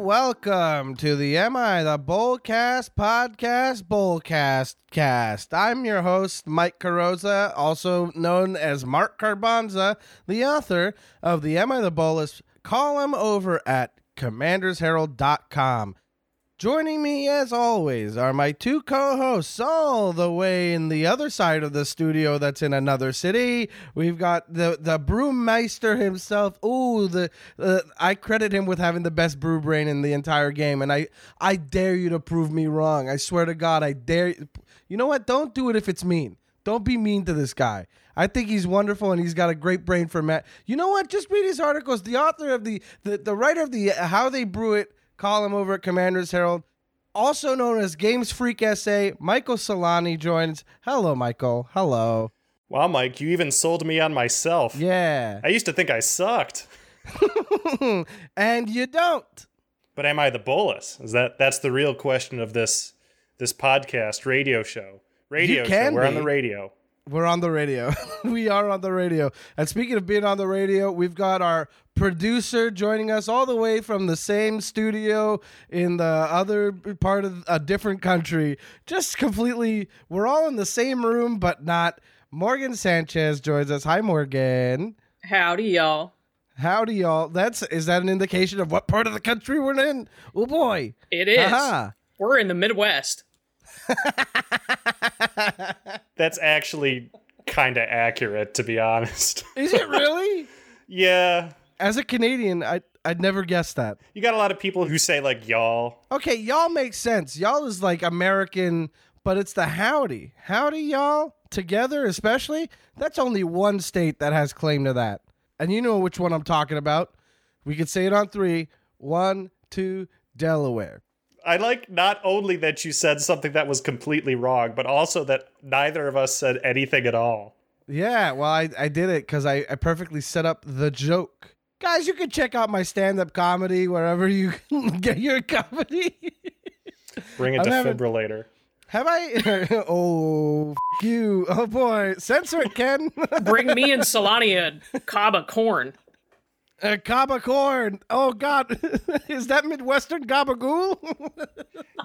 welcome to the Am I the Bolcast podcast, Bolcast cast. I'm your host, Mike Carrozza, also known as Mark Carbonza, the author of the Am I the Bolas column over at commandersherald.com. Joining me, as always, are my two co hosts, all the way in the other side of the studio that's in another city. We've got the, the brewmeister himself. Ooh, the uh, I credit him with having the best brew brain in the entire game, and I, I dare you to prove me wrong. I swear to God, I dare you. You know what? Don't do it if it's mean. Don't be mean to this guy. I think he's wonderful and he's got a great brain for Matt. You know what? Just read his articles. The author of the, the, the writer of the How They Brew It column over at Commander's Herald, also known as Games Freak SA. Michael Solani joins. Hello, Michael. Hello. Wow, Mike, you even sold me on myself. Yeah. I used to think I sucked. and you don't. But am I the Bolas? Is that that's the real question of this this podcast radio show? Radio show. We're on the radio. We're on the radio. we are on the radio. And speaking of being on the radio, we've got our producer joining us all the way from the same studio in the other part of a different country. Just completely, we're all in the same room, but not. Morgan Sanchez joins us. Hi, Morgan. Howdy, y'all. Howdy, y'all. That's is that an indication of what part of the country we're in? Oh boy. It is. Aha. We're in the Midwest. That's actually kind of accurate, to be honest. Is it really? yeah, As a Canadian, I I'd never guessed that. you got a lot of people who say like y'all. Okay, y'all makes sense. Y'all is like American, but it's the howdy. Howdy, y'all. Together, especially. That's only one state that has claim to that. And you know which one I'm talking about. We could say it on three. One, two, Delaware. I like not only that you said something that was completely wrong, but also that neither of us said anything at all. Yeah, well, I, I did it because I, I perfectly set up the joke. Guys, you can check out my stand up comedy wherever you get your comedy. Bring a I'm having- defibrillator. Have I? oh, f- you. Oh, boy. Censor it, Ken. Bring me and Solani a cob of corn. A Kaba corn. Oh God, is that Midwestern gabagool?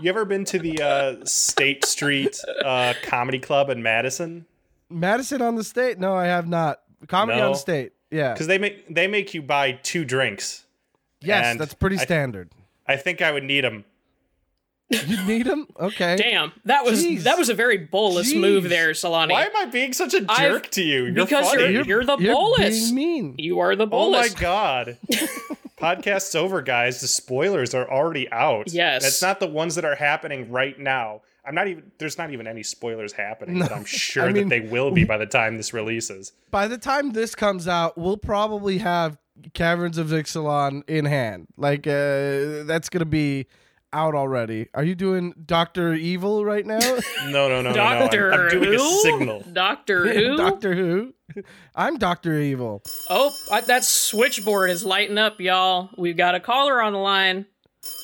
You ever been to the uh, State Street uh, Comedy Club in Madison? Madison on the state? No, I have not. Comedy No. on the state. Yeah. Because they make they make you buy two drinks. Yes, that's pretty I- standard. I think I would need them. You need him? Okay. Damn, that was Jeez. that was a very Bolas Jeez. move there, Solani. Why am I being such a jerk I've- to you? You're because funny. you're- you're the You're Bolas. being mean. You are the Bolas. oh my god. Podcast's over, guys. The spoilers are already out. Yes. That's not the ones that are happening right now. I'm not even there's not even any spoilers happening, but I'm sure I mean- that they will be by the time this releases. By the time this comes out, we'll probably have Caverns of Ixalan in hand. Like uh, that's gonna be out already. Are you doing Doctor Evil right now? No, no, no, no, no. Doctor I'm, I'm doing who? a signal. Doctor who? Doctor Who? I'm Doctor Evil. Oh, I- that switchboard is lighting up, y'all. We've got a caller on the line.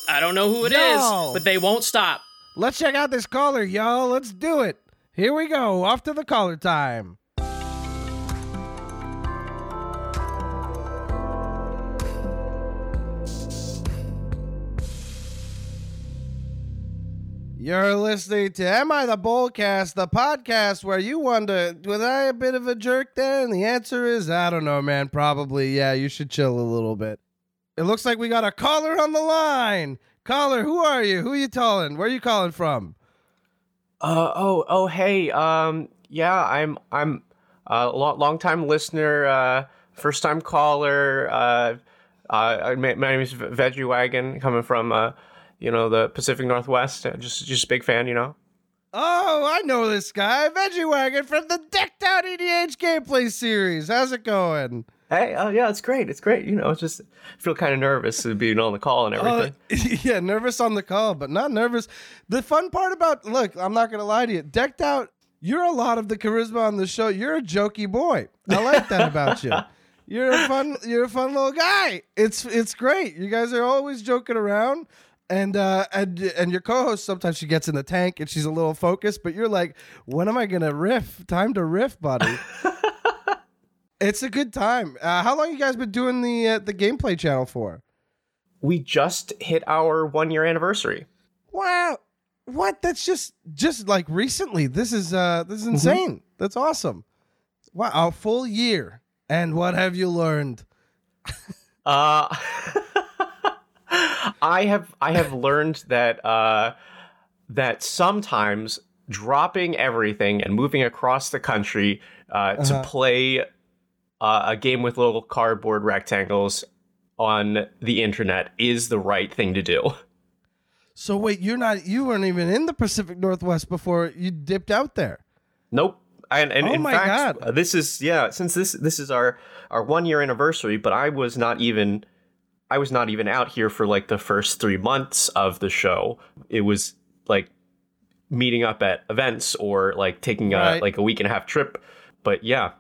I don't know who it is, Yo. but they won't stop. Let's check out this caller, y'all. Let's do it. Here we go. Off to the caller time. You're listening to Am I the Bolcast, the podcast where you wonder, was I a bit of a jerk there? And the answer is, I don't know, man. Probably, yeah, you should chill a little bit. It looks like we got a caller on the line. Caller, who are you? Who are you calling? Where are you calling from? Uh oh oh hey um yeah I'm I'm a lo- long time listener uh first time caller uh uh my, my name is Veggie Wagon coming from uh you know the Pacific Northwest uh, just just big fan you know Oh, I know this guy, Veggie Wagon from the Decked Out EDH gameplay series. How's it going? hey uh, yeah it's great it's great you know it's just I feel kind of nervous to being on the call and everything Oh, yeah, nervous on the call, but not nervous. The fun part about look, I'm not gonna lie to you. Decked Out, you're a lot of the charisma on the show. You're a jokey boy. I like that about you. You're a fun, you're a fun little guy. It's it's great. You guys are always joking around. And uh, and and your co-host sometimes she gets in the tank and she's a little focused, but you're like, when am I gonna riff? Time to riff, buddy. it's a good time. Uh, how long you guys been doing the uh, the gameplay channel for? we just hit our one year anniversary. Wow. What? That's just just like recently. This is uh this is insane. That's awesome. Wow, a full year. And what have you learned? Uh, I have I have learned that uh, that sometimes dropping everything and moving across the country uh, Uh-huh. to play uh, a game with little cardboard rectangles on the internet is the right thing to do. So wait, you're not you weren't even in the Pacific Northwest before you dipped out there. Nope. And, and Oh in my fact, God. this is yeah. Since this this is our our one year anniversary, but I was not even I was not even out here for like the first three months of the show. It was like meeting up at events or like taking a like a week and a half trip. But yeah,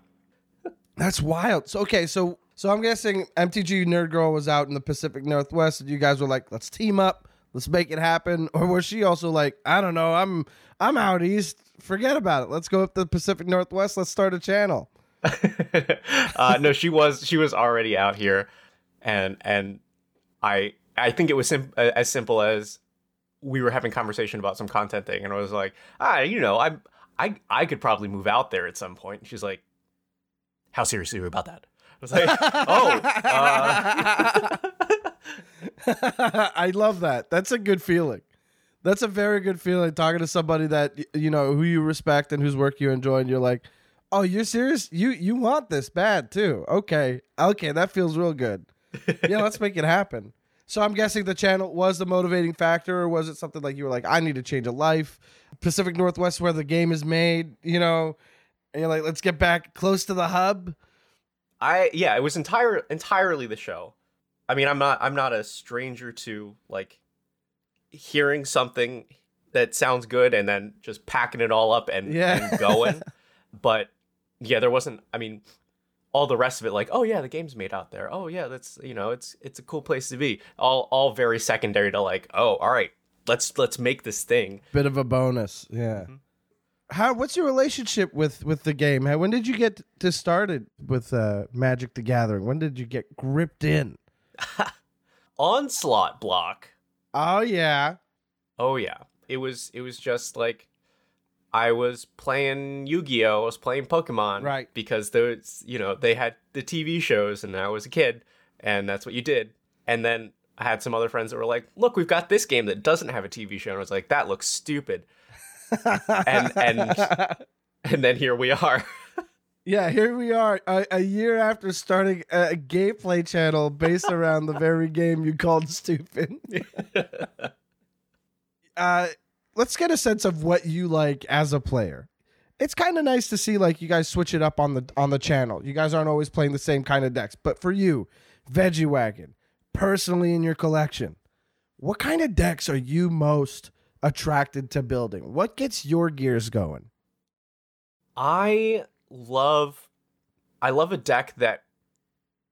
That's wild. So okay, so so I'm guessing MTG Nerd Girl was out in the Pacific Northwest and you guys were like, let's team up, let's make it happen. Or was she also like, I don't know, I'm I'm out east. Forget about it. Let's go up to the Pacific Northwest. Let's start a channel. uh, no, she was she was already out here, and and I I think it was sim- as simple as we were having conversation about some content thing, and I was like, ah, you know, I I I could probably move out there at some point. And she's like, how serious are you about that? I was like, oh, uh, I love that. That's a good feeling. That's a very good feeling talking to somebody that you know who you respect and whose work you enjoy and you're like, "Oh, you're serious? You you want this bad too." Okay. Okay, that feels real good. Yeah, let's make it happen. So I'm guessing the channel was the motivating factor or was it something like you were like, "I need to change a life." Pacific Northwest where the game is made, you know, and you're like, "Let's get back close to the hub." I yeah, it was entire entirely the show. I mean, I'm not I'm not a stranger to like hearing something that sounds good and then just packing it all up and, Yeah. and going. but yeah, there wasn't I mean all the rest of it like, oh yeah, the game's made out there. Oh yeah, that's you know, it's it's a cool place to be. All all very secondary to like, oh, all right, let's let's make this thing. bit of a bonus yeah how what's your relationship with with the game How, when did you get to started with uh magic the gathering when did you get gripped in Onslaught block oh yeah Oh yeah. It was it was just like I was playing Yu-Gi-Oh, I was playing Pokemon Right. because there's you know, they had the TV shows and I was a kid and that's what you did. And then I had some other friends that were like, "Look, we've got this game that doesn't have a TV show." And I was like, "That looks stupid." and and and then here we are. yeah here we are a, a year after starting a, a gameplay channel based around the very game you called stupid uh let's get a sense of what you like as a player. It's kind of nice to see like you guys switch it up on the on the channel. You guys aren't always playing the same kind of decks. But for you veggie wagon personally in your collection what kind of decks are you most attracted to building? What gets your gears going? I love I love a deck that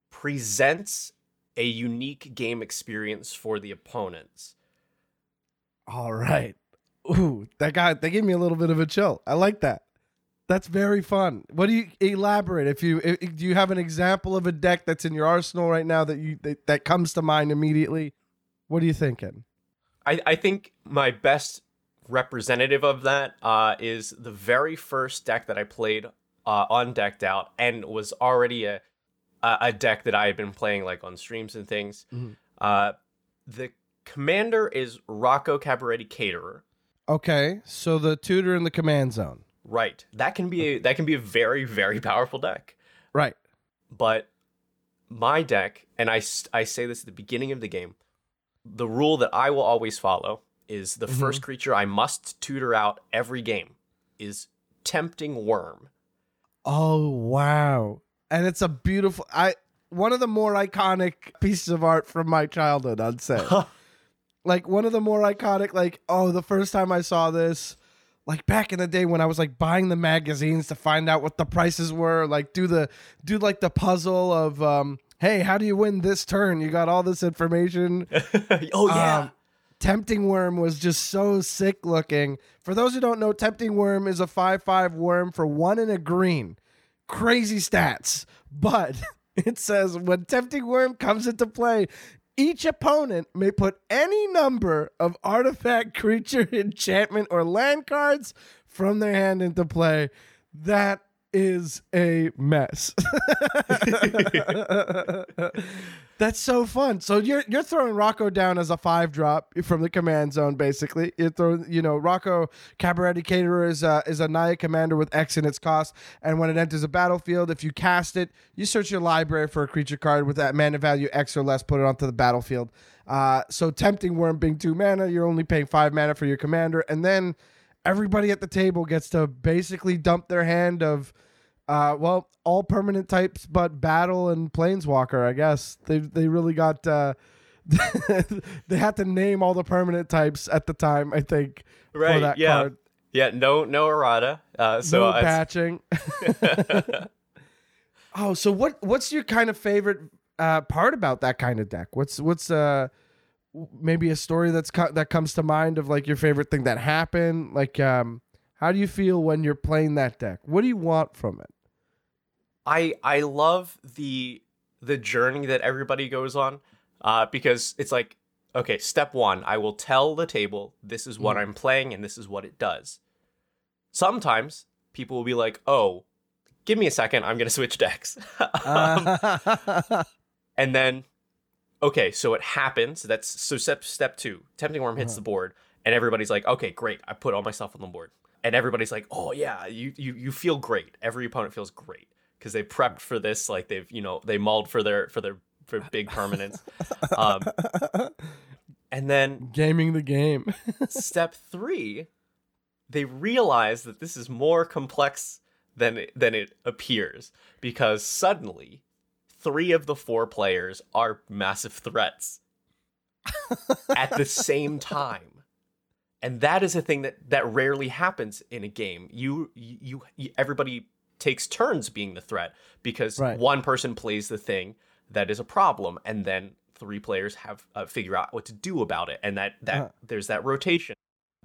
presents a unique game experience for the opponents. All right. Ooh, that guy that gave me a little bit of a chill. I like that. That's very fun. What do you elaborate? If you if, do you have an example of a deck that's in your arsenal right now that you that, that comes to mind immediately? What are you thinking? I, I think my best representative of that uh, is the very first deck that I played uh, on Decked Out and was already a a deck that I had been playing like on streams and things. Mhm. Uh, the commander is Rocco Cabaretti Caterer. Okay, so the tutor in the command zone. Right. That can be a, that can be a very very powerful deck. Right. but my deck and I I say this at the beginning of the game the rule that i will always follow is the mm-hmm. first creature i must tutor out every game is tempting worm Oh wow. And it's a beautiful I one of the more iconic pieces of art from my childhood, I'd say. like one of the more iconic like oh the first time I saw this like back in the day when I was like buying the magazines to find out what the prices were, like do the do like the puzzle of um hey, how do you win this turn? You got all this information. oh yeah Um, Tempting Worm was just so sick looking. For those who don't know, Tempting Worm is a 5 5 worm for one and a green. Crazy stats. But it says when Tempting Worm comes into play, Each opponent may put any number of artifact, creature, enchantment, or land cards from their hand into play. That is a mess. That's so fun. So you're you're throwing Rocco down as a five drop from the command zone, basically. You're throwing, you know, Rocco Cabaretti Caterer is a, is a Naya commander with X in its cost, and when it enters a battlefield, if you cast it, you search your library for a creature card with that mana value X or less, put it onto the battlefield. Uh, so tempting worm being two mana, you're only paying five mana for your commander, and then everybody at the table gets to basically dump their hand of uh, well, all permanent types, but battle and planeswalker. I guess they they really got. Uh, they had to name all the permanent types at the time. I think for Right, that yeah. card. Yeah, no, no errata. Uh, so no patching. oh, so what? What's your kind of favorite uh, part about that kind of deck? What's what's uh maybe a story that's co- that comes to mind of like your favorite thing that happened? Like, um, how do you feel when you're playing that deck? What do you want from it? I I love the the journey that everybody goes on uh, because it's like okay, step one, I will tell the table this is what I'm playing and this is what it does. Sometimes people will be like, oh, give me a second, I'm gonna switch decks, um, and then okay, so it happens. That's so step step two, tempting worm hits the board, and everybody's like, okay, great, I put all my stuff on the board, and everybody's like, oh yeah, you you you feel great. Every opponent feels great because they prepped for this, like they've you know they mulled for their for their for big permanence. um, and then Gaming the game. step three, they realize that this is more complex than it, than it appears because suddenly three of the four players are massive threats at the same time. And that is a thing that that rarely happens in a game. You you, you everybody takes turns being the threat because Right. one person plays the thing that is a problem and then three players have uh, figure out what to do about it and that that Uh-huh. there's that rotation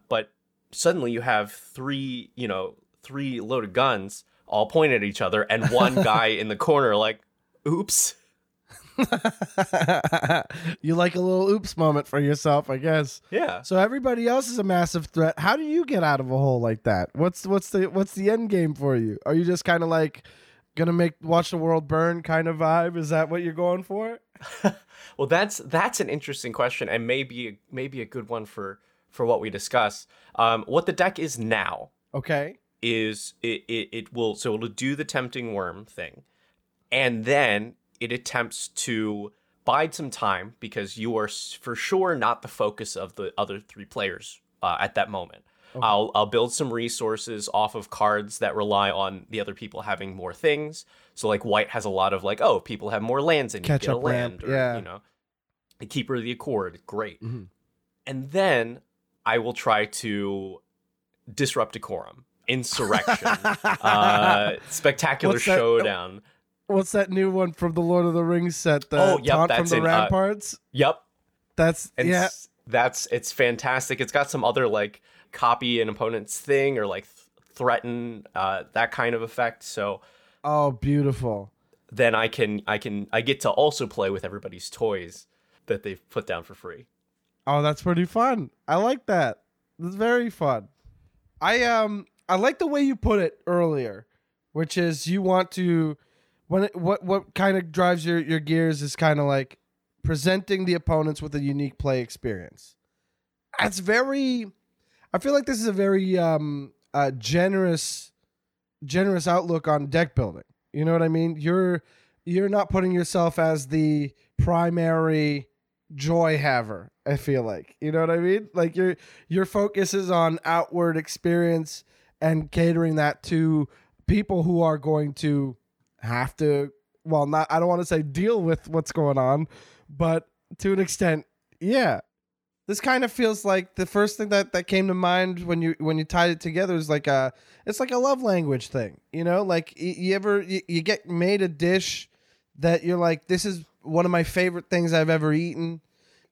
but suddenly you have three you know three loaded guns all pointed at each other and one guy in the corner like oops you like a little oops moment for yourself, I guess. yeah So everybody else is a massive threat. How do you get out of a hole like that? What's what's the what's the end game for you? Are you just kind of like gonna make watch the world burn kind of vibe? Is that what you're going for? well that's that's an interesting question and maybe maybe a good one for for what we discuss um what the deck is now Okay. is it, it, it will so it'll do the tempting worm thing and then it attempts to bide some time because you are for sure not the focus of the other three players uh, at that moment I'll, I'll build some resources off of cards that rely on the other people having more things. So like white has a lot of like, oh, people have more lands and you Catch get a up ramp, land, or yeah. you know, the keeper of the accord, great. Mhm. And then I will try to disrupt decorum, insurrection, uh, spectacular showdown. What's that new one from the Lord of the Rings set? The Oh, yep, taunt from the in, uh, ramparts. Yep, that's and yeah. that's it's fantastic. It's got some other like copy an opponent's thing or like th- threaten uh, that kind of effect. So Oh, beautiful. then I can I can I get to also play with everybody's toys that they've put down for free. Oh, that's pretty fun. I like that. It's very fun. I um I like the way you put it earlier, which is you want to when it, what what kind of drives your your gears is kind of like presenting the opponents with a unique play experience. That's very I feel like this is a very um uh generous generous outlook on deck building. You know what I mean? You're you're not putting yourself as the primary joy haver i feel like you know what i mean like your your focus is on outward experience and catering that to people who are going to have to well not i don't want to say deal with what's going on but to an extent yeah. This kind of feels like the first thing that that came to mind when you when you tied it together is like a it's like a love language thing you know? Like you ever you, you get made a dish that you're like this is one of my favorite things i've ever eaten.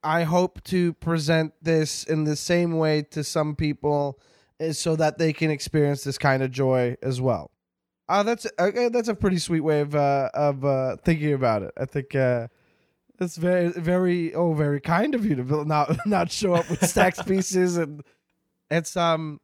I hope to present this in the same way to some people is so that they can experience this kind of joy as well uh, that's okay, that's a pretty sweet way of uh, of uh, thinking about it i think uh, That's very, very, oh, very kind of you to not not show up with stacks pieces, and it's um,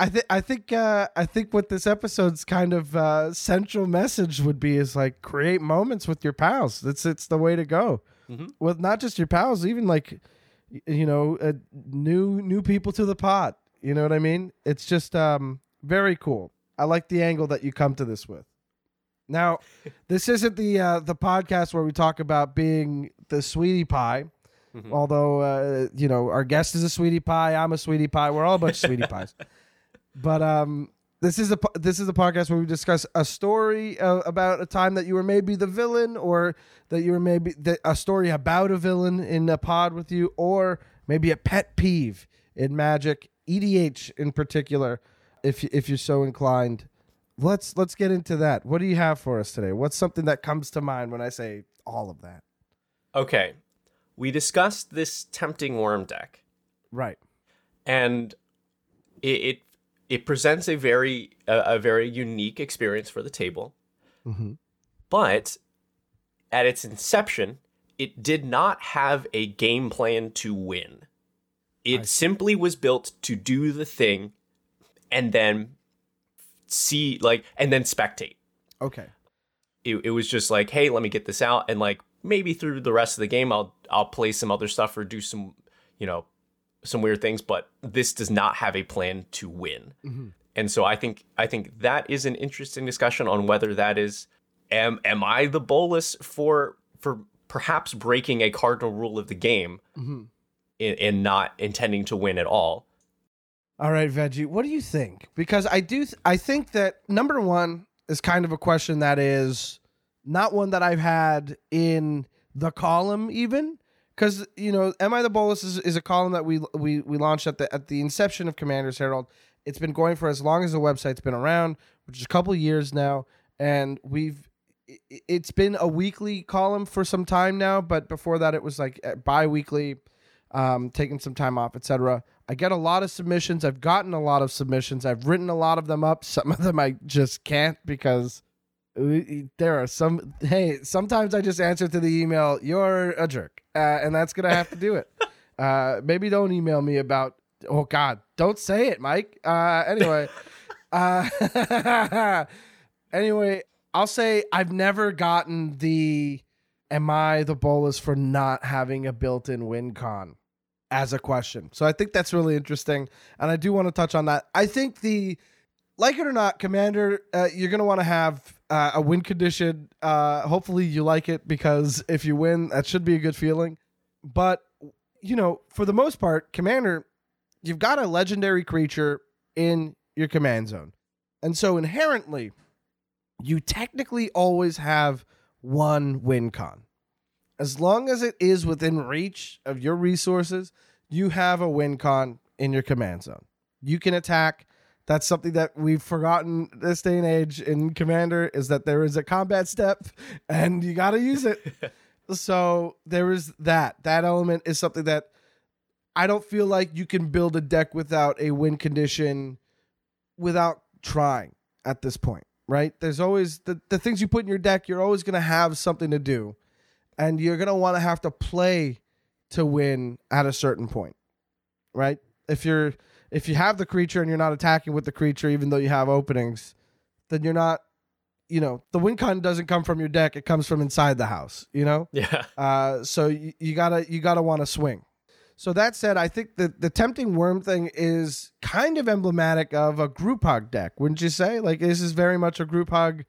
I think I think uh, I think what this episode's kind of uh, central message would be is like create moments with your pals. It's it's the way to go Mhm. with not just your pals, even like you know uh, new new people to the pot. You know what I mean? It's just um very cool. I like the angle that you come to this with. Now, this isn't the uh, the podcast where we talk about being the sweetie pie. Mhm. Although uh, you know our guest is a sweetie pie, I'm a sweetie pie. We're all a bunch of sweetie pies. But um, this is a this is a podcast where we discuss a story uh, about a time that you were maybe the villain, or that you were maybe the, a story about a villain in a pod with you, or maybe a pet peeve in Magic, EDH in particular, if you- if you're so inclined. Let's let's get into that. What do you have for us today? What's something that comes to mind when I say all of that? Okay, we discussed this tempting worm deck, Right. and it it, it presents a very a, a very unique experience for the table. Mm-hmm. But at its inception, it did not have a game plan to win. It simply was built to do the thing and then see like and then spectate. Okay. It, it was just like, hey, let me get this out and like maybe through the rest of the game I'll I'll play some other stuff or do some, you know, some weird things, but this does not have a plan to win. And so I think I think that is an interesting discussion on whether that is am am I the Bolas for for perhaps breaking a cardinal rule of the game Mm-hmm. in, in not intending to win at all. All right, Veggie, what do you think? Because I do, th- I think that number one is kind of a question that is not one that I've had in the column even. Because you know, "Am I the Bolas" is, is a column that we we we launched at the at the inception of Commander's Herald. It's been going for as long as the website's been around, which is a couple years now, and we've it's been a weekly column for some time now. But before that, it was like uh, bi-weekly um, taking some time off, etc. I get a lot of submissions. I've gotten a lot of submissions. I've written a lot of them up. Some of them I just can't because there are some. Hey, sometimes I just answer to the email. You're a jerk, uh, and that's gonna have to do it. Uh, maybe don't email me about. Oh God, don't say it, Mike. Uh, anyway, uh, anyway, I'll say I've never gotten the. Am I the Bolas for not having a built-in win con? As a question. So I think that's really interesting, and I do want to touch on that. I think the like it or not, Commander, uh, you're gonna want to have uh, a win condition. Uh, hopefully, you like it because if you win, that should be a good feeling. But you know, for the most part, Commander, you've got a legendary creature in your command zone, and so inherently, you technically always have one win con as long as it is within reach of your resources, you have a win con in your command zone. You can attack. That's something that we've forgotten this day and age in Commander is that there is a combat step and you got to use it. so there is that. That element is something that I don't feel like you can build a deck without a win condition without trying at this point, right? There's always the, the things you put in your deck, you're always going to have something to do and you're gonna want to have to play to win at a certain point, right? If you're if you have the creature and you're not attacking with the creature, even though you have openings, then you're not. You know, the win con doesn't come from your deck; it comes from inside the house. You know, Yeah. uh, so you, you gotta you gotta want to swing. So that said, I think the the tempting worm thing is kind of emblematic of a group hug deck, wouldn't you say? Like this is very much a group hug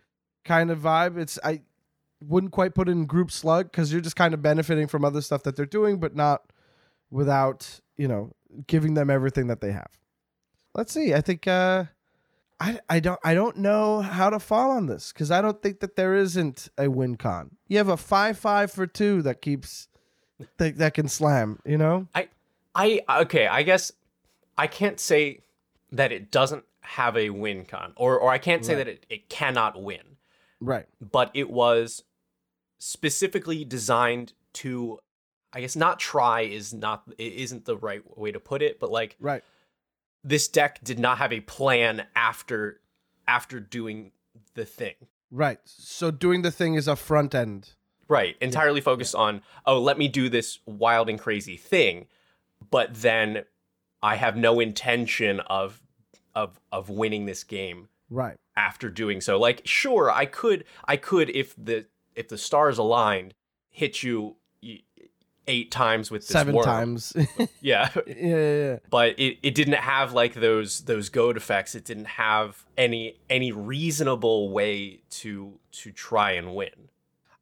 kind of vibe. It's I wouldn't quite put in group slug because you're just kind of benefiting from other stuff that they're doing, but not without you know giving them everything that they have. Let's see. I think uh, I I don't I don't know how to fall on this because I don't think that there isn't a win con. You have a five five for two that keeps that that can slam. You know. I I okay, I guess I can't say that it doesn't have a win con or or I can't say Right. that it, it cannot win. Right. but it was specifically designed to I guess not try is not it isn't the right way to put it, but like Right. this deck did not have a plan after after doing the thing. Right. So doing the thing is a front end. Right. Entirely focused on, oh, let me do this wild and crazy thing, but then I have no intention of of of winning this game Right. after doing so. Like, sure, I could I could if the if the stars aligned, hit you eight times with this Seven worm. times. Yeah. yeah, yeah, yeah. but it, it didn't have like those those goad effects. It didn't have any any reasonable way to to try and win.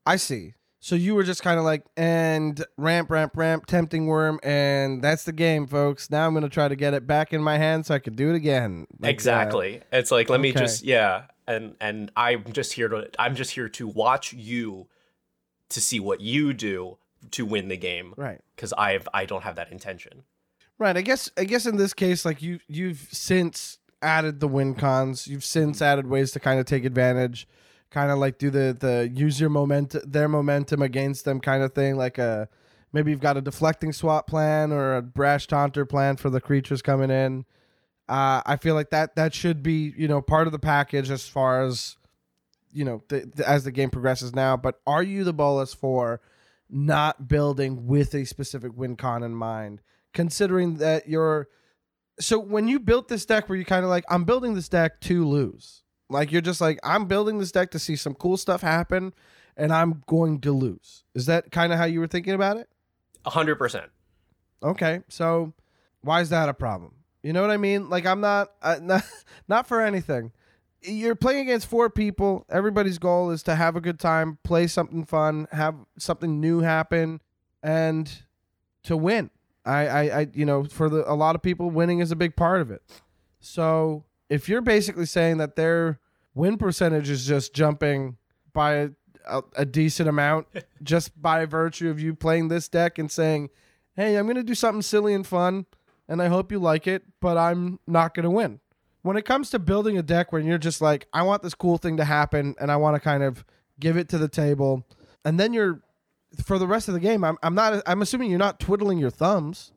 I see. So you were just kind of like, and ramp, ramp, ramp, tempting worm, and that's the game, folks. Now I'm gonna try to get it back in my hand so I could do it again. Like, uh, exactly. it's like let me just yeah, and and I'm just here to I'm just here to watch you to see what you do to win the game right. because I have I don't have that intention. Right. I guess. I guess in this case, like you, you've since added the win cons. You've since added ways to kind of take advantage, kind of like do the the use your momentum, their momentum against them, kind of thing. Like a maybe you've got a deflecting swap plan or a brash taunter plan for the creatures coming in. Uh, I feel like that that should be you know part of the package as far as you know the, the, as the game progresses now. But are you the Bolas for not building with a specific win con in mind? considering that you're so when you built this deck were you kind of like i'm building this deck to lose like you're just like i'm building this deck to see some cool stuff happen and i'm going to lose is that kind of how you were thinking about it A hundred percent. okay so why is that a problem you know what i mean? Like i'm not uh, not, not for anything. You're playing against four people. Everybody's goal is to have a good time play something fun have something new happen and to win. I, I, I, you know, for the a lot of people, winning is a big part of it. So if you're basically saying that their win percentage is just jumping by a, a, a decent amount, just by virtue of you playing this deck and saying, "Hey, I'm going to do something silly and fun, and I hope you like it, but I'm not going to win." When it comes to building a deck, when you're just like, "I want this cool thing to happen, and I want to kind of give it to the table," and then you're for the rest of the game, I'm I'm not I'm assuming you're not twiddling your thumbs.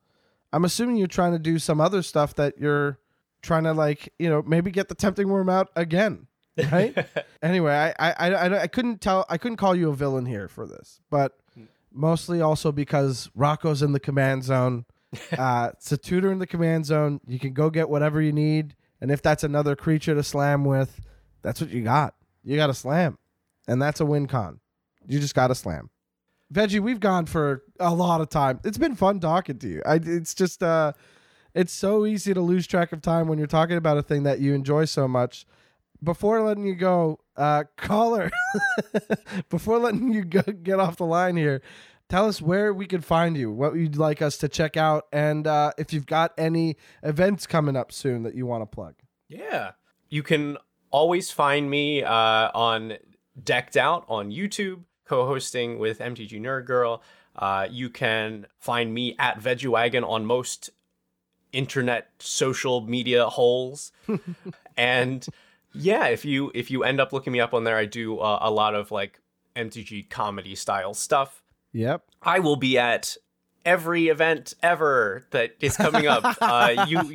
I'm assuming you're trying to do some other stuff that you're trying to like, you know, maybe get the tempting worm out again. Right? anyway, I, I I I couldn't tell I couldn't call you a villain here for this, but mostly also because Rocco's in the command zone. Uh, it's a tutor in the command zone. You can go get whatever you need, and if that's another creature to slam with, that's what you got. You got to slam, and that's a win con. You just got to slam. Veggie, we've gone for a lot of time. It's been fun talking to you. I, it's just, uh, it's so easy to lose track of time when you're talking about a thing that you enjoy so much. Before letting you go, uh, caller, before letting you go, get off the line here, tell us where we could find you, what you'd like us to check out, and uh, if you've got any events coming up soon that you want to plug. Yeah. You can always find me uh, on Decked Out on YouTube, co hosting with MTG Nerd Girl. Uh, you can find me at VeggieWagon on most internet social media holes. and yeah, if you if you end up looking me up on there, I do uh, a lot of like MTG comedy style stuff. Yep. I will be at every event ever that is coming up. uh, you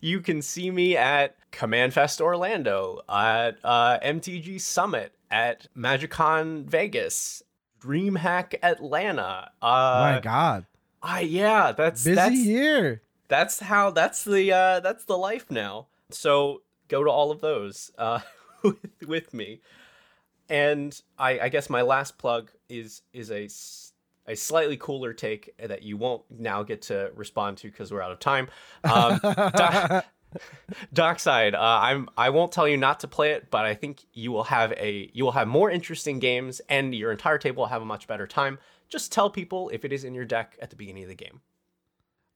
you can see me at CommandFest Orlando, at uh, MTG Summit, at MagicCon Vegas, DreamHack Atlanta. Uh, My God, I yeah, that's busy that's year. that's how that's the uh, that's the life now. So go to all of those uh, with, with me. And I, I guess my last plug is is a a slightly cooler take that you won't now get to respond to because we're out of time. Um, Doc, Dockside, uh, I'm I won't tell you not to play it, but I think you will have a you will have more interesting games, and your entire table will have a much better time. Just tell people if it is in your deck at the beginning of the game.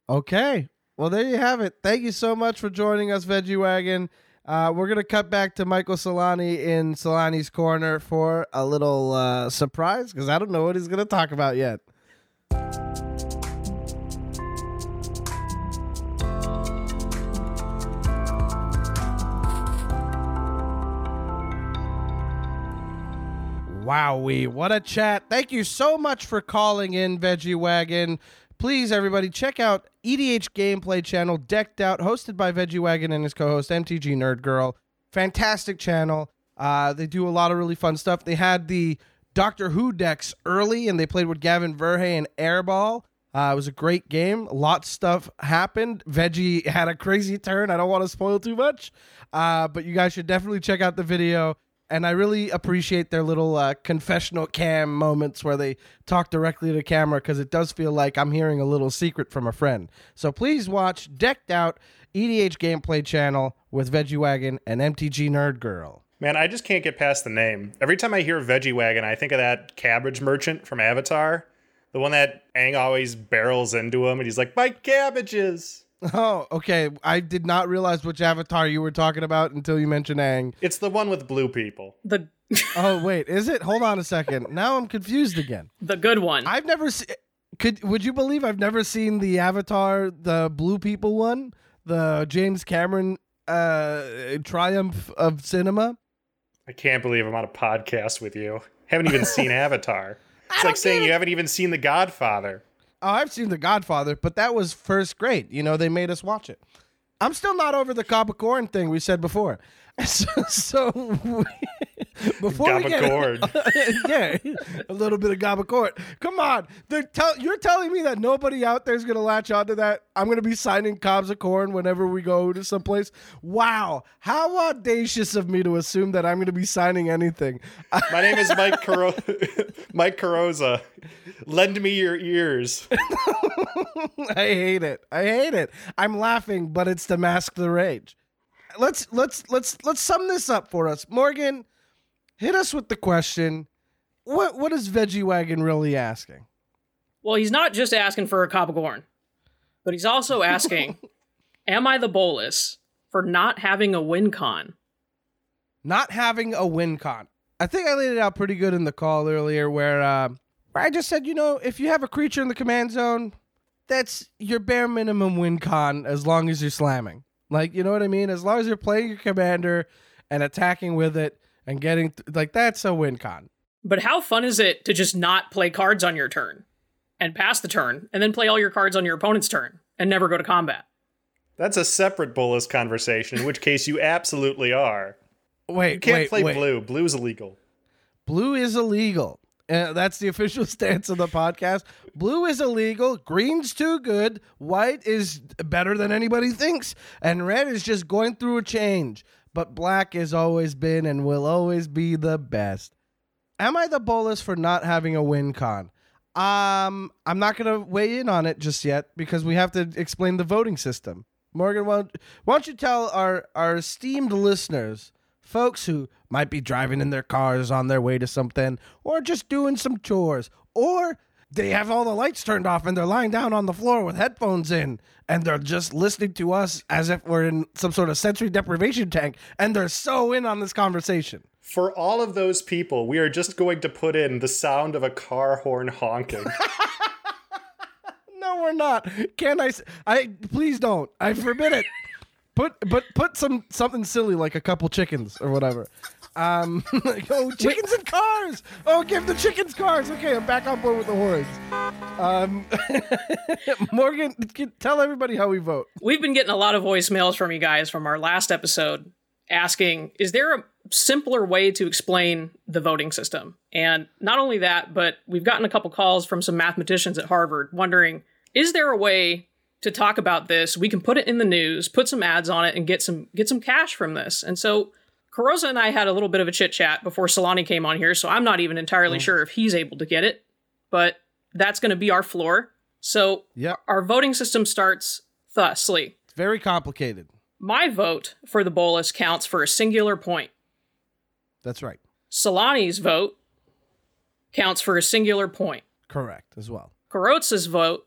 Okay. Well, there you have it. Thank you so much for joining us, Veggie Wagon. Uh, we're gonna cut back to Michael Solani in Solani's corner for a little uh, surprise because I don't know what he's gonna talk about yet. Wowee, what a chat. Thank you so much for calling in, Veggie Wagon. Please, everybody, check out EDH Gameplay channel, Decked Out, hosted by Veggie Wagon and his co host, MTG Nerd Girl. Fantastic channel. Uh, they do a lot of really fun stuff. They had the Doctor Who decks early, and they played with Gavin Verhey and Airball. Uh, it was a great game. Lots of stuff happened. Veggie had a crazy turn. I don't want to spoil too much, uh, but you guys should definitely check out the video. And I really appreciate their little uh, confessional cam moments where they talk directly to the camera because it does feel like I'm hearing a little secret from a friend. So please watch Decked Out EDH Gameplay Channel with Veggie Wagon and MTG Nerd Girl. Man, I just can't get past the name. Every time I hear Veggie Wagon, I think of that cabbage merchant from Avatar. The one that Aang always barrels into him and he's like, My cabbages. Oh, okay. I did not realize which avatar you were talking about until you mentioned Aang. It's the one with blue people. The Oh, wait, is it? Hold on a second. Now I'm confused again. the good one. I've never seen. Could would you believe I've never seen the Avatar, the Blue People one, the James Cameron uh triumph of cinema? I can't believe I'm on a podcast with you. Haven't even seen Avatar. It's like saying you haven't even seen The Godfather. Oh, I've seen The Godfather, but that was first grade. You know, they made us watch it. I'm still not over the Capricorn thing we said before. So, so we, before we get yeah, a little bit of Gabacorn. Come on, They're tell, you're telling me that nobody out there is gonna latch onto that. I'm gonna be signing cobs of corn whenever we go to someplace. Wow, how audacious of me to assume that I'm gonna be signing anything. My name is Mike Caro- Mike Carrozza. Lend me your ears. I hate it. I hate it. I'm laughing, but it's to mask the rage. Let's let's let's let's sum this up for us. Morgan, hit us with the question. What what is Veggie Wagon really asking? well, he's not just asking for a corn, but he's also asking, "Am I the Bolas for not having a win con?" Not having a win con. I think I laid it out pretty good in the call earlier where uh, where I just said, you know, if you have a creature in the command zone, that's your bare minimum win con as long as you're slamming. Like, you know what I mean? As long as you're playing your commander and attacking with it and getting th- like that's a win con. But how fun is it to just not play cards on your turn and pass the turn, and then play all your cards on your opponent's turn and never go to combat? That's a separate Bolas conversation, in which case you absolutely are. Wait, You can't wait, play wait. blue. is illegal. Blue is illegal. Uh, that's the official stance of the podcast. Blue is illegal. Green's too good. White is better than anybody thinks. And red is just going through a change. But black has always been and will always be the best. Am I the Bolas for not having a win con? Um, I'm not going to weigh in on it just yet because we have to explain the voting system. Morgan, why don't, why don't you tell our, our esteemed listeners, folks who might be driving in their cars on their way to something, or just doing some chores, or they have all the lights turned off and they're lying down on the floor with headphones in and they're just listening to us as if we're in some sort of sensory deprivation tank and they're so in on this conversation. For all of those people, we are just going to put in the sound of a car horn honking. No, we're not. Can I I please don't. I forbid it. Put but put some something silly like a couple chickens or whatever. Um, oh, chickens and cars. Oh, give the chickens cars. Okay, I'm back on board with the hordes. Um, Morgan, tell everybody how we vote. We've been getting a lot of voicemails from you guys from our last episode asking, is there a simpler way to explain the voting system? And not only that, but we've gotten a couple calls from some mathematicians at Harvard wondering, is there a way to talk about this? We can put it in the news, put some ads on it, and get some get some cash from this. And so Carrozza and I had a little bit of a chit chat before Solani came on here, so I'm not even entirely mm. sure if he's able to get it, but that's going to be our floor. So Yep, our voting system starts thusly. it's very complicated. My vote for the Bolas counts for a singular point. That's right. Solani's vote counts for a singular point. Correct as well. Carrozza's vote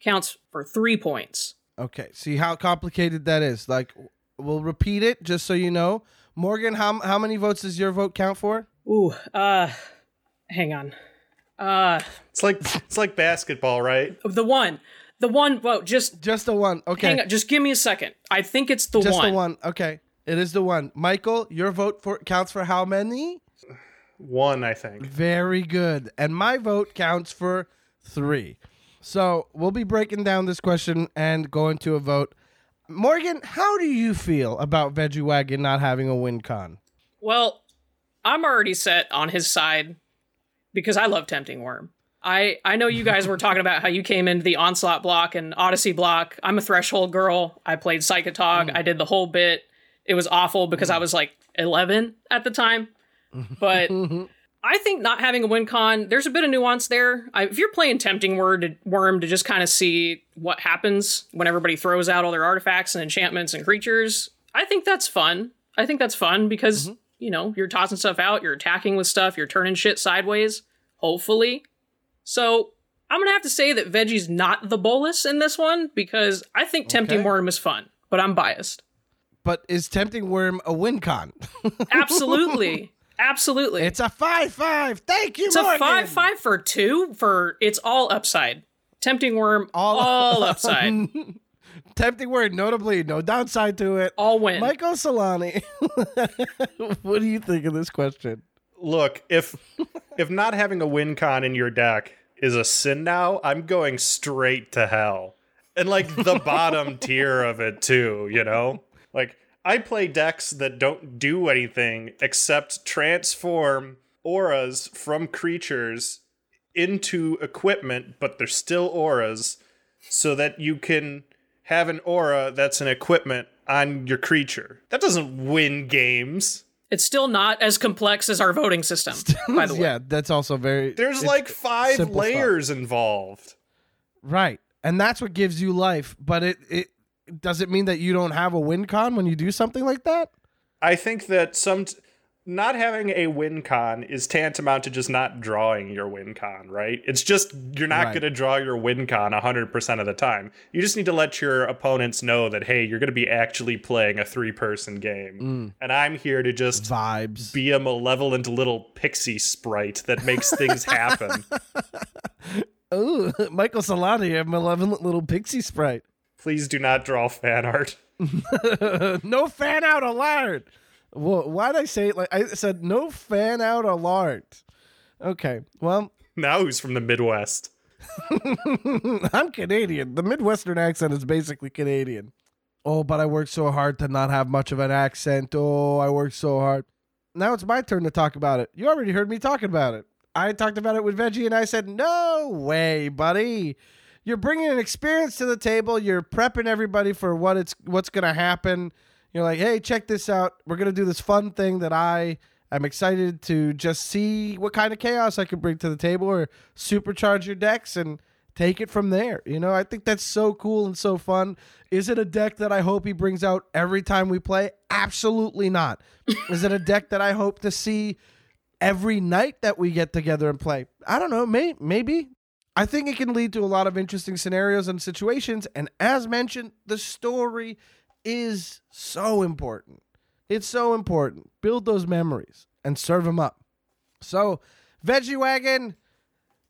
counts for three points. Okay, see how complicated that is. Like, we'll repeat it just so you know. Morgan, how how many votes does your vote count for? Ooh, uh, hang on. Uh, It's like it's like basketball, right? the one, the one vote. Just Just the one. Okay. hang on. Just give me a second. I think it's the Just one. Just the one. Okay. It is the one. Michael, your vote for counts for how many? One, I think. Very good. And my vote counts for three. So we'll be breaking down this question and going to a vote. Morgan, how do you feel about Veggie Wagon not having a win con? Well, I'm already set on his side because I love Tempting Worm. I I know you guys were talking about how you came into the Onslaught block and Odyssey block. I'm a Threshold girl. I played Psychotog. Mm. I did the whole bit. It was awful because I was like 11 at the time. But I think not having a win con, there's a bit of nuance there. I, if you're playing Tempting Word Wurm to just kind of see what happens when everybody throws out all their artifacts and enchantments and creatures, I think that's fun. I think that's fun because, mm-hmm. you know, you're tossing stuff out, you're attacking with stuff, you're turning shit sideways, hopefully. So I'm going to have to say that Veggie's not the Bolas in this one because I think Tempting Wurm is fun, but I'm biased. But is Tempting Wurm a win con? Absolutely. Absolutely. it's a 5 5. Thank you, It's a five five for two for it's all upside. Tempting Wurm, All- all, upside, Tempting Word, notably, no downside to it. all win. Michael Solani, what do you think of this question? Look, if if not having a win con in your deck is a sin now, I'm going straight to hell. And like the bottom tier of it too, you know? Like I play decks that don't do anything except transform auras from creatures into equipment, but they're still auras, so that you can have an aura that's an equipment on your creature. That doesn't win games. It's still not as complex as our voting system, by the way. yeah, that's also very. There's like five simple stuff. layers involved. Right. And that's what gives you life. But it, it does it mean that you don't have a win con when you do something like that? I think that some not having a win con is tantamount to just not drawing your win con, right? It's just you're not Right. going to draw your win con 100% of the time. You just need to let your opponents know that hey, you're going to be actually playing a three-person game. Mm. And I'm here to just Vibes. be a malevolent little pixie sprite that makes things happen. Oh, Michael Solani, a malevolent little pixie sprite. Please do not draw fan art. no fan out allowed. Well, why'd I say it like I said no fan out allowed? Okay. Well, Now who's from the Midwest? I'm Canadian. The Midwestern accent is basically Canadian. Oh, but I worked so hard to not have much of an accent. Oh, I worked so hard. Now it's my turn to talk about it. You already heard me talking about it. I talked about it with Veggie and I said, No way, buddy. You're bringing an experience to the table. You're prepping everybody for what it's what's going to happen. You're like, "Hey, check this out. We're going to do this fun thing that I am excited to just see what kind of chaos I can bring to the table or supercharge your decks and take it from there. You know, I think that's so cool and so fun. Is it a deck that I hope he brings out every time we play? Absolutely not. Is it a deck that I hope to see every night that we get together and play? I don't know, may- maybe. I think it can lead to a lot of interesting scenarios and situations and as mentioned, the story is so important. It's so important. Build those memories and serve them up. So, Veggie Wagon,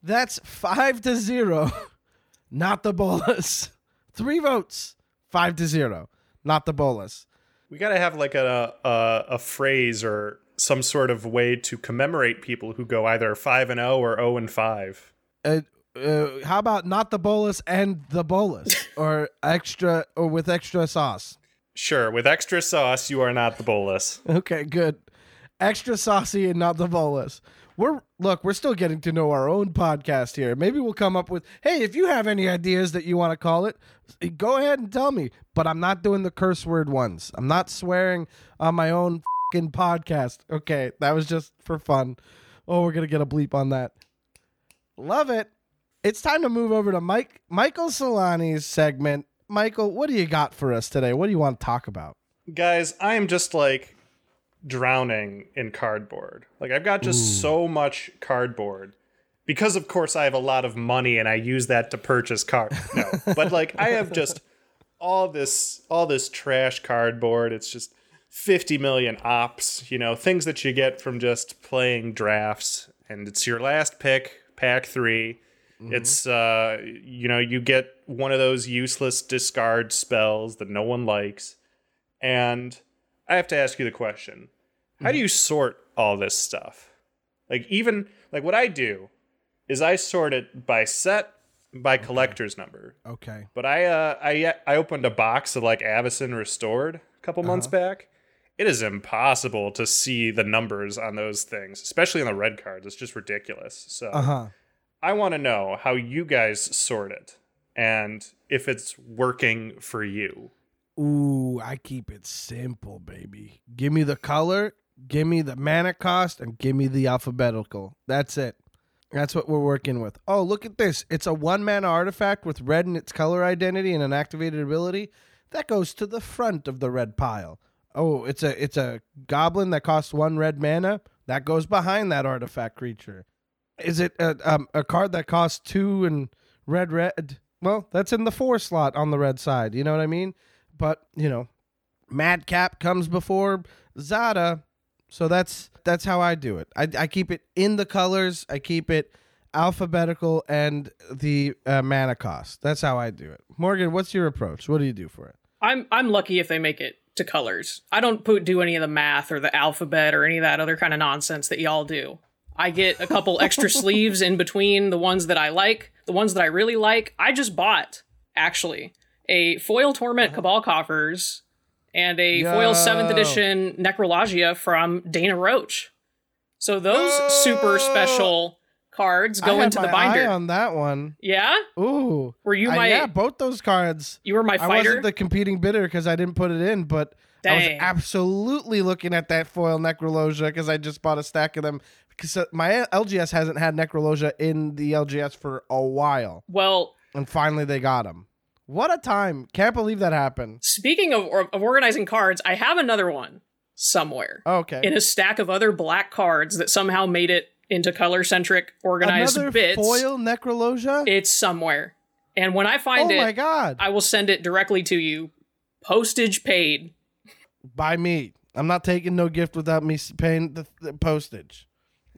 that's five to zero, not the Bolas. Three votes, five to zero, not the Bolas. We got to have like a, a a phrase or some sort of way to commemorate people who go either 5 and 0 or 0 and 5. Uh, uh, how about not the Bolas and the Bolas, or extra, or with extra sauce? Sure, with extra sauce, you are not the Bolas. Okay, good. Extra saucy and not the Bolas. We're look, we're still getting to know our own podcast here. Maybe we'll come up with, hey, if you have any ideas that you want to call it, go ahead and tell me. But I'm not doing the curse word ones. I'm not swearing on my own fing podcast. Okay, that was just for fun. Oh, we're gonna get a bleep on that. Love it. It's time to move over to Mike Michael Solani's segment. Michael, what do you got for us today? What do you want to talk about? Guys, I am just like drowning in cardboard. Like I've got just so much cardboard. Because of course I have a lot of money and I use that to purchase card. No. but like I have just all this all this trash cardboard. It's just 50 million ops, you know, things that you get from just playing drafts and it's your last pick, pack 3. It's uh you know, you get one of those useless discard spells that no one likes. And I have to ask you the question. How do you sort all this stuff? Like even like what I do is I sort it by set by collector's number. Okay. But I uh I I opened a box of like Avacyn Restored a couple months back, it is impossible to see the numbers on those things, especially on the red cards. It's just ridiculous. So Uh huh. I want to know how you guys sort it and if it's working for you. Ooh, I keep it simple, baby. Give me the color, give me the mana cost, and give me the alphabetical. That's it. That's what we're working with. Oh, look at this. It's a one mana artifact with red in its color identity and an activated ability. That goes to the front of the red pile. Oh, it's a it's a goblin that costs one red mana. That goes behind that artifact creature. Is it a, um, a card that costs two and red red? Well, that's in the four slot on the red side. You know what I mean? But you know, Madcap comes before Zada, so that's that's how I do it. I, I keep it in the colors. I keep it alphabetical and the uh, mana cost. That's how I do it. Morgan, what's your approach? What do you do for it? I'm I'm lucky if they make it to colors. I don't do any of the math or the alphabet or any of that other kind of nonsense that y'all do. I get a couple extra sleeves in between the ones that I like, the ones that I really like. I just bought actually a foil torment uh-huh. cabal coffers and a foil seventh edition necrologia from Dana Roach. So those super special cards go into the binder. eye on that one. yeah, Ooh, were you I- my yeah, both those cards. you were my I wasn't the competing bidder because I didn't put it in, but I was absolutely looking at that foil Necrologia because I just bought a stack of them. Because uh, my LGS hasn't had Necrologia in the LGS for a while, well, and finally they got him. What a time! Can't believe that happened. Speaking of, of organizing cards, I have another one somewhere oh, Okay, in a stack of other black cards that somehow made it into color centric organized another bits. foil Necrologia. It's somewhere. And when I find oh find my it, god! I will send it directly to you, postage paid. By me, I'm not taking no gift without me paying the, the postage.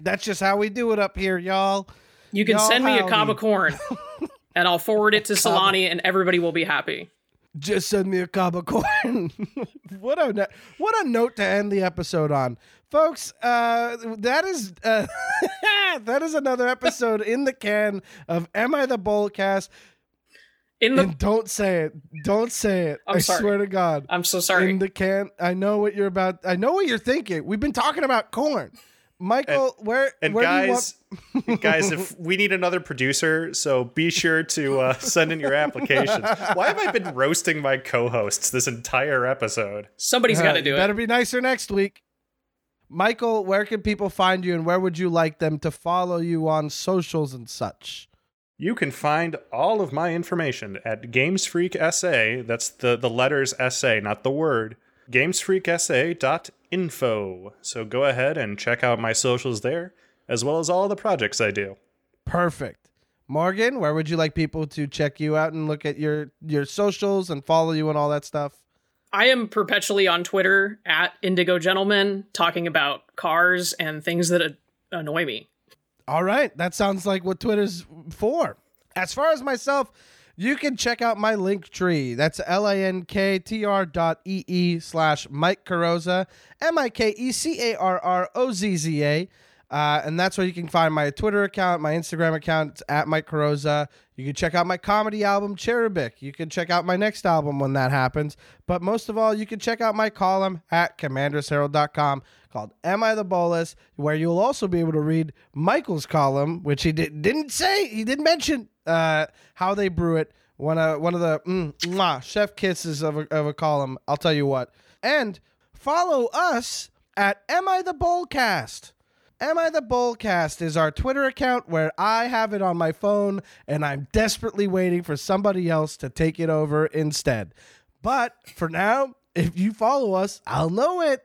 That's just how we do it up here, y'all. You can Y'all send me a cob of corn, and I'll forward it to Solani, and everybody will be happy. just send me a cob of corn. what a what a note to end the episode on, folks. Uh, that is uh, that is another episode in the can of Am I the Bolcast? In the, And don't say it. Don't say it. I'm I sorry. swear to God. I'm so sorry. In the can. I know what you're about. I know what you're thinking. We've been talking about corn. Michael, where And where do you want guys, guys, if we need another producer, so be sure to uh, send in your applications. Why have I been roasting my co-hosts this entire episode? Somebody's got to Uh, do you it. Better be nicer next week. Michael, where can people find you and where would you like them to follow you on socials and such? You can find all of my information at GamesFreak SA. That's the, the letters SA, not the word. GamesFreakSA.info. So go ahead and check out my socials there, as well as all the projects I do. Perfect. Morgan, where would you like people to check you out and look at your your socials and follow you and all that stuff? I am perpetually on Twitter at Indigo Gentleman talking about cars and things that a- annoy me. All right, that sounds like what Twitter's for. As far as myself, you can check out my link tree. That's L-A-N-K-T-R dot E-E slash Mike Carrozza, M-I-K-E-C-A-R-R-O-Z-Z-A. Uh, and that's where you can find my Twitter account, my Instagram account. It's at Mike Carrozza. You can check out my comedy album, Cherubic. You can check out my next album when that happens. But most of all, you can check out my column at commandersherald.com called Am I the Bolas, where you'll also be able to read Michael's column, which he did, didn't say, he didn't mention uh, how they brew it. One, uh, one of the mm, mwah, chef kisses of a, of a column. I'll tell you what. And follow us at Am I the Bolcast. Am I the Bolcast is our Twitter account where I have it on my phone and I'm desperately waiting for somebody else to take it over instead. But for now, if you follow us, I'll know it.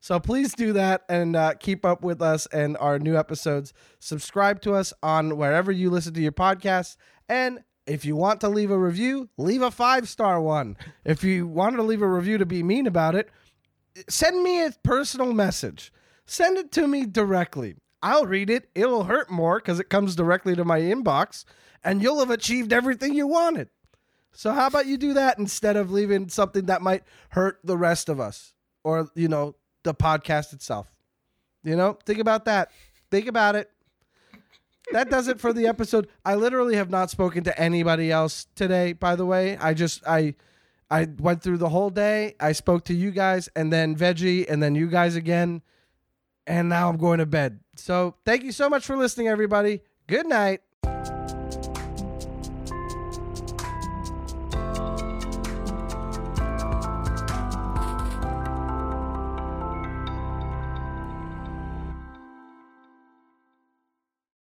So please do that and uh, keep up with us and our new episodes. Subscribe to us on wherever you listen to your podcasts. And if you want to leave a review, leave a five star one. If you wanted to leave a review to be mean about it, send me a personal message. Send it to me directly. I'll read it. It'll hurt more because it comes directly to my inbox, and you'll have achieved everything you wanted. So how about you do that instead of leaving something that might hurt the rest of us or you know the podcast itself? You know, think about that. Think about it. That does it for the episode. I literally have not spoken to anybody else today. By the way, I just I I went through the whole day. I spoke to you guys and then Veggie and then you guys again. And now I'm going to bed. So thank you so much for listening, everybody. Good night.